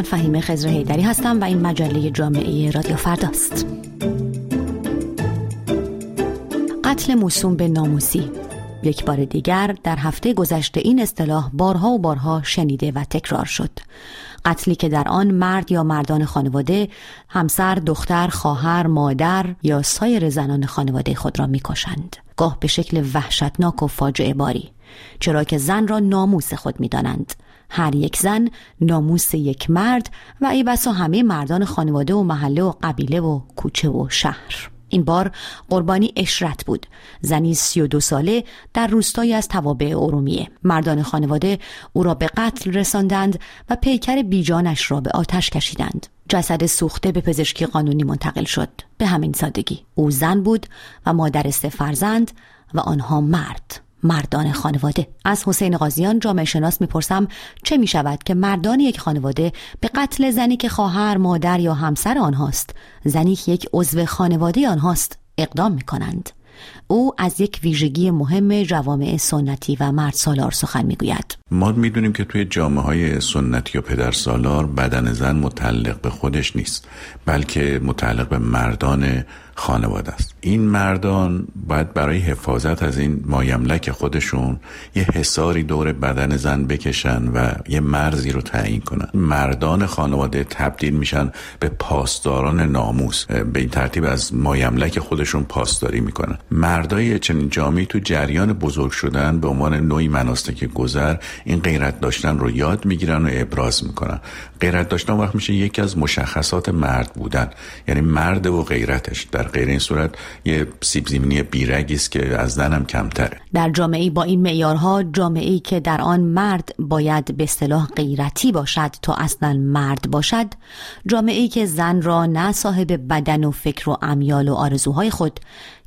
من فهیم خزر هیدری هستم و این مجله جامعه رادیو فرداست. قتل موسوم به ناموسی. یک بار دیگر در هفته گذشته این اصطلاح بارها و بارها شنیده و تکرار شد. قتلی که در آن مرد یا مردان خانواده همسر، دختر، خواهر، مادر یا سایر زنان خانواده خود را می‌کشند. گاه به شکل وحشتناک و فاجعه باری چرا که زن را ناموس خود می‌دانند. هر یک زن ناموس یک مرد و ای بسا همه مردان خانواده و محله و قبیله و کوچه و شهر. این بار قربانی اشرت بود. زنی سی و دو ساله در روستایی از توابع ارومیه. مردان خانواده او را به قتل رساندند و پیکر بیجانش را به آتش کشیدند. جسد سوخته به پزشکی قانونی منتقل شد. به همین سادگی. او زن بود و مادر سه فرزند و آنها مرد. مردان خانواده. از حسین قاضیان جامعه شناس می‌پرسم چه می شود که مردان یک خانواده به قتل زنی که خواهر مادر یا همسر آنهاست زنی که یک عضو خانواده آنهاست اقدام می کنند او از یک ویژگی مهم جوامع سنتی و مرد سالار سخن می‌گوید. ما می‌دونیم که توی جامعه های سنتی و پدر سالار بدن زن متعلق به خودش نیست بلکه متعلق به مردان خانواده است. این مردان باید برای حفاظت از این مایملک خودشون یه حساری دور بدن زن بکشن و یه مرزی رو تعیین کنن. مردان خانواده تبدیل میشن به پاسداران ناموس. به این ترتیب از مایملک خودشون پاسداری می‌کنن. مردای چنین جامعی تو جریان بزرگ شدن به عنوان نوعی مناسک گذر این غیرت داشتن رو یاد می‌گیرن و ابراز می‌کنن. غیرت داشتن وقت میشه یکی از مشخصات مرد بودن. یعنی مرد و غیرتش. در غیر این صورت یه سیب زمینی بیرگی است که از زنم کمتره. در جامعه با این معیارها جامعه که در آن مرد باید به اصطلاح غیرتی باشد تا اصلا مرد باشد جامعه که زن را نه صاحب بدن و فکر و امیال و آرزوهای خود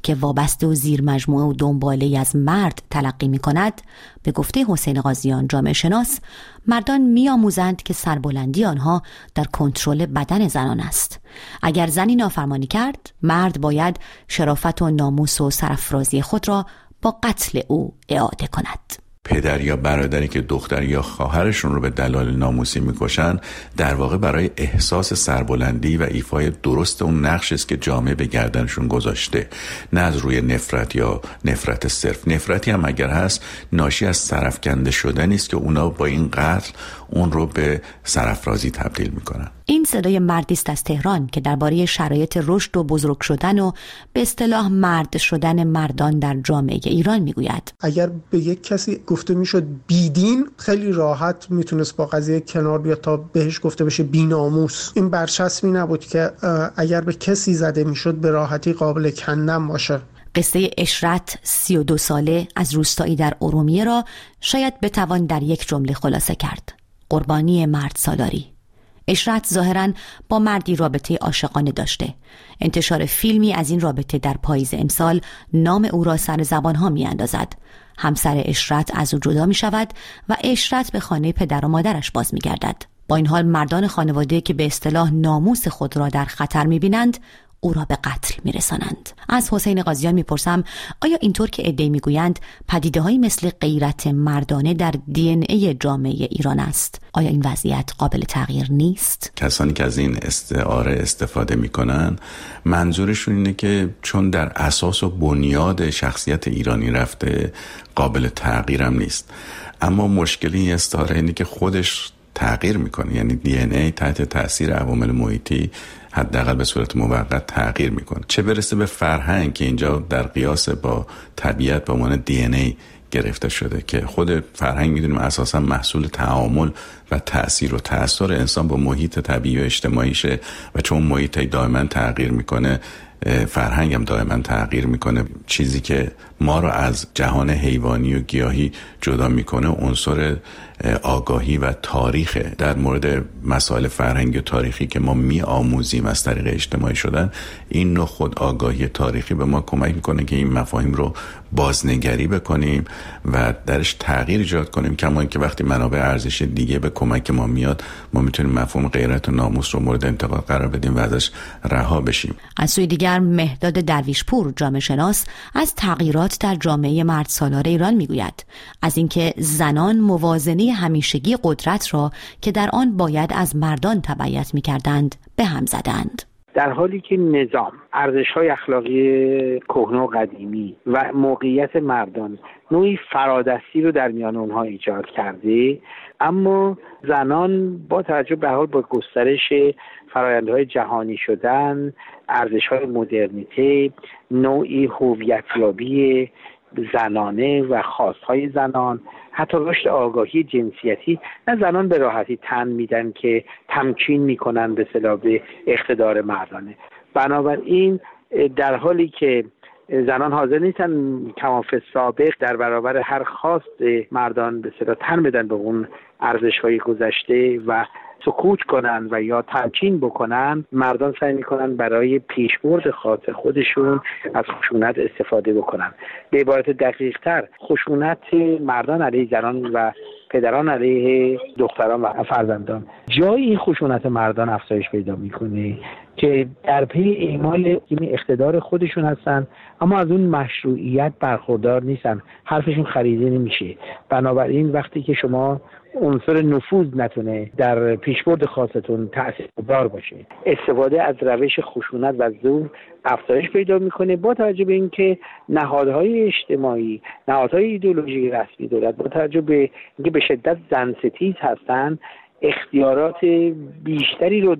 که وابسته و زیر مجموعه و دنباله از مرد تلقی می کند به گفته حسین قاضیان جامعه شناس مردان می آموزند که سربلندی آنها در کنترل بدن زنان است. اگر زنی نافرمانی کرد مرد باید شرافت و ناموس و سرفرازی خود را با قتل او اعاده کند. پدر یا برادری که دختر یا خواهرشون رو به دلایل ناموسی می‌کشن در واقع برای احساس سربلندی و ایفای درست اون نقش است که جامعه به گردنشون گذاشته. نه از روی نفرت یا نفرت صرف. نفرتی هم اگر هست ناشی از سرفکنده شدن است که اونا با این قتل اون رو به سرفرازی تبدیل می‌کنن. این صدای مردی است از تهران که درباره شرایط رشد و بزرگ شدن و به اصطلاح مرد شدن مردان در جامعه ایران می‌گوید. اگر به یک کسی گفته می‌شد بیدین خیلی راحت می‌تونست با قضیه کنار بیاد تا بهش گفته بشه بیناموس. این برچسبی نبود که اگر به کسی زده می‌شد به راحتی قابل کندن باشه. قصه اشرت سی و دو ساله از روستایی در ارومیه را شاید بتوان در یک جمله خلاصه کرد. قربانی مرد سالاری. اشرت ظاهرا با مردی رابطه عاشقانه داشته. انتشار فیلمی از این رابطه در پاییز امسال نام او را سر زبان ها می اندازد همسر اشرت از او جدا می شود و اشرت به خانه پدر و مادرش باز می گردد با این حال مردان خانواده که به اصطلاح ناموس خود را در خطر می بینند او را به قتل میرسانند. از حسین قاضیان می‌پرسم آیا اینطور که عدهای می‌گویند پدیده های مثل غیرت مردانه در دی ای جامعه ایران است؟ آیا این وضعیت قابل تغییر نیست؟ کسانی که از این استعاره استفاده می‌کنن منظورشون اینه که چون در اساس و بنیاد شخصیت ایرانی رفته قابل تغییرم نیست. اما مشکلی این استعاره اینه که خودش تغییر می‌کنه. یعنی دی ای تحت تاثیر عوامل محیطی حداقل به صورت موقت تغییر می‌کنه. چه برسه به فرهنگ که اینجا در قیاس با طبیعت به عنوان دی ای گرفته شده که خود فرهنگ می‌دونیم اساسا محصول تعامل و تاثیر و تاثیر انسان با محیط طبیعی و اجتماعیشه و چون محیط دائما تغییر می‌کنه فرهنگ هم دائما تغییر می‌کنه. چیزی که ما رو از جهان حیوانی و گیاهی جدا می‌کنه عنصر آگاهی و تاریخ در مورد مسائل فرهنگی و تاریخی که ما می آموزیم از طریق اجتماعی شدن این نوع خود آگاهی تاریخی به ما کمک می‌کنه که این مفاهیم رو بازنگری بکنیم و درش تغییر ایجاد کنیم. کما اینکه وقتی منابع ارزش دیگه به کمک ما میاد ما می‌تونیم مفهوم غیرت و ناموس رو مورد انتقاد قرار بدیم و ازش رها بشیم. از سوی دیگر مهداد درویشپور جامعه شناس از تغییرات تحولات در جامعه مرد سالار ایران می‌گوید. از اینکه زنان موازنه همیشگی قدرت را که در آن باید از مردان تبعیت می‌کردند به هم زدند. در حالی که نظام ارزش های اخلاقی کهنه و قدیمی و موقعیت مردان نوعی فرادستی رو در میان اونها ایجاد کرده اما زنان با توجه به حال با گسترش فرایندهای جهانی شدن ارزش های مدرنیته نوعی هویتیابی زنانه و خواستهای زنان حتی رشد آگاهی جنسیتی نه زنان به راحتی تن میدن که تمکین می‌کنن به صلاح اقتدار مردانه. بنابراین در حالی که زنان حاضر نیستن کماف سابق در برابر هر خواست مردان به صدا تن بدن به اون ارزش های گذشته و سکوت کنن و یا تمکین بکنن مردان سعی می‌کنن برای پیشبرد خاص خودشون از خشونت استفاده بکنن. به عبارت دقیق تر خشونت مردان علیه زنان و پدران علیه دختران و فرزندان. جای این خشونت مردان افزایش پیدا می‌کنه که در پی اعمال اقتدار خودشون هستن اما از اون مشروعیت برخوردار نیستن. حرفشون خریده نمیشه. بنابراین وقتی که شما عنصر نفوذ نتونه در پیشبرد خاصتون تاثیرگذار باشه استفاده از روش خشونت و زور افزایش پیدا می‌کنه با توجه به اینکه نهادهای اجتماعی نهادهای ایدئولوژی رسمی دولت با توجه به اینکه به شدت زن ستیز هستن اختیارات بیشتری رو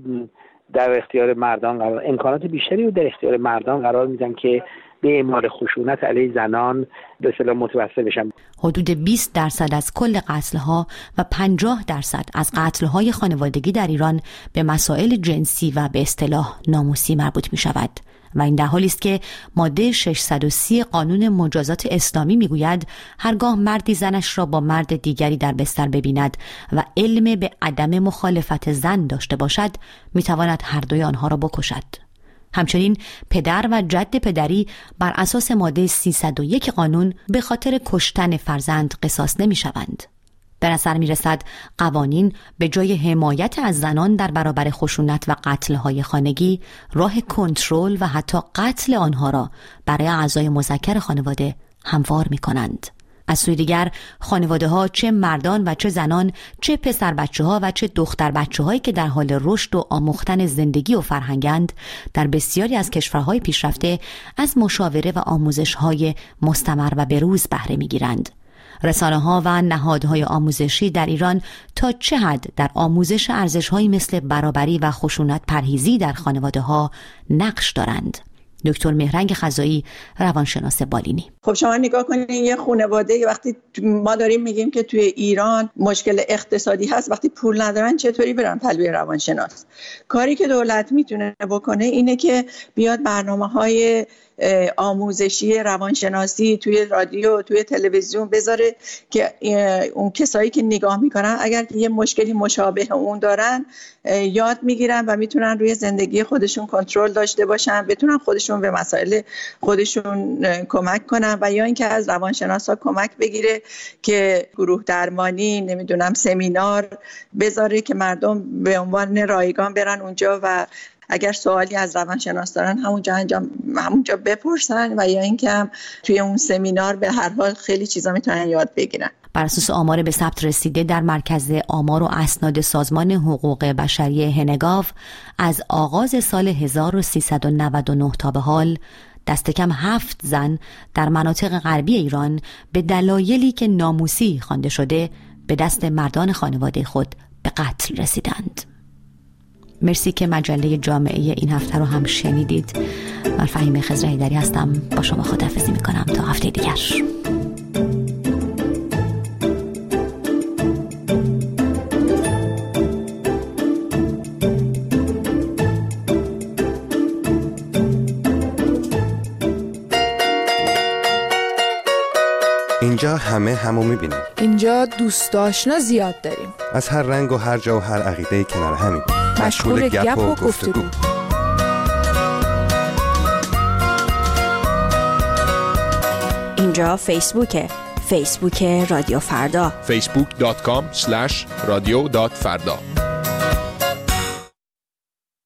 در اختیار مردان قرار امکانات بیشتری رو در اختیار مردان قرار میدن که به اعمال خشونت علیه زنان به صلاح متوسل بشن. حدود 20 درصد از کل قتلها و 50 درصد از قتلهای خانوادگی در ایران به مسائل جنسی و به اصطلاح ناموسی مربوط می شود و این در حالی است که ماده 630 قانون مجازات اسلامی می‌گوید هرگاه مردی زنش را با مرد دیگری در بستر ببیند و علم به عدم مخالفت زن داشته باشد می‌تواند هر دوی آنها را بکشد همچنین پدر و جد پدری بر اساس ماده 301 قانون به خاطر کشتن فرزند قصاص نمی شوند. به نظر می رسد قوانین به جای حمایت از زنان در برابر خشونت و قتلهای خانگی راه کنترل و حتی قتل آنها را برای اعضای مذکر خانواده هموار می کنند. از سوی دیگر خانواده ها چه مردان و چه زنان چه پسر بچه ها و چه دختر بچه هایی که در حال رشد و آموختن زندگی و فرهنگند در بسیاری از کشورهای پیشرفته از مشاوره و آموزش های مستمر و بروز بهره می گیرند. رسانه ها و نهادهای آموزشی در ایران تا چه حد در آموزش ارزش مثل برابری و خشونت پرهیزی در خانواده ها نقش دارند. دکتر مهرنگ خزایی روانشناس بالینی خب شما نگاه کنید یه خانواده وقتی ما داریم میگیم که توی ایران مشکل اقتصادی هست وقتی پول ندارن چطوری برن پلوی روانشناس کاری که دولت می‌تونه بکنه اینه که بیاد برنامه های آموزشی روانشناسی توی رادیو توی تلویزیون بذاره که اون کسایی که نگاه می‌کنن اگر یه مشکلی مشابه اون دارن یاد می‌گیرن و می‌تونن روی زندگی خودشون کنترل داشته باشن بتونن خودشون به مسائل خودشون کمک کنن و یا اینکه از روانشناسا کمک بگیره که گروه درمانی نمی‌دونم سمینار بذاره که مردم به عنوان رایگان برن اونجا و اگر سوالی از روانشناس دارن همونجا انجام همونجا بپرسن و یا اینکه توی اون سمینار به هر حال خیلی چیزا می‌تونن یاد بگیرن بر اساس آمار به ثبت رسیده در مرکز آمار و اسناد سازمان حقوق بشری هنگاو از آغاز سال 1399 تا به حال دست کم هفت زن در مناطق غربی ایران به دلایلی که ناموسی خوانده شده به دست مردان خانواده خود به قتل رسیدند. مرسی که مجله جامعه این هفته رو هم شنیدید. من فهیم خزر هستم. با شما خدافزی می‌کنم. تا هفته دیگر. اینجا همه همو می‌بینیم. اینجا دوست آشنا زیاد داریم. از هر رنگ و هر جا و هر عقیده کنار همین. مشغول گپ و گفتگو. اینجا فیسبوکه. فیسبوک رادیو فردا. facebook.com slash radio فردا.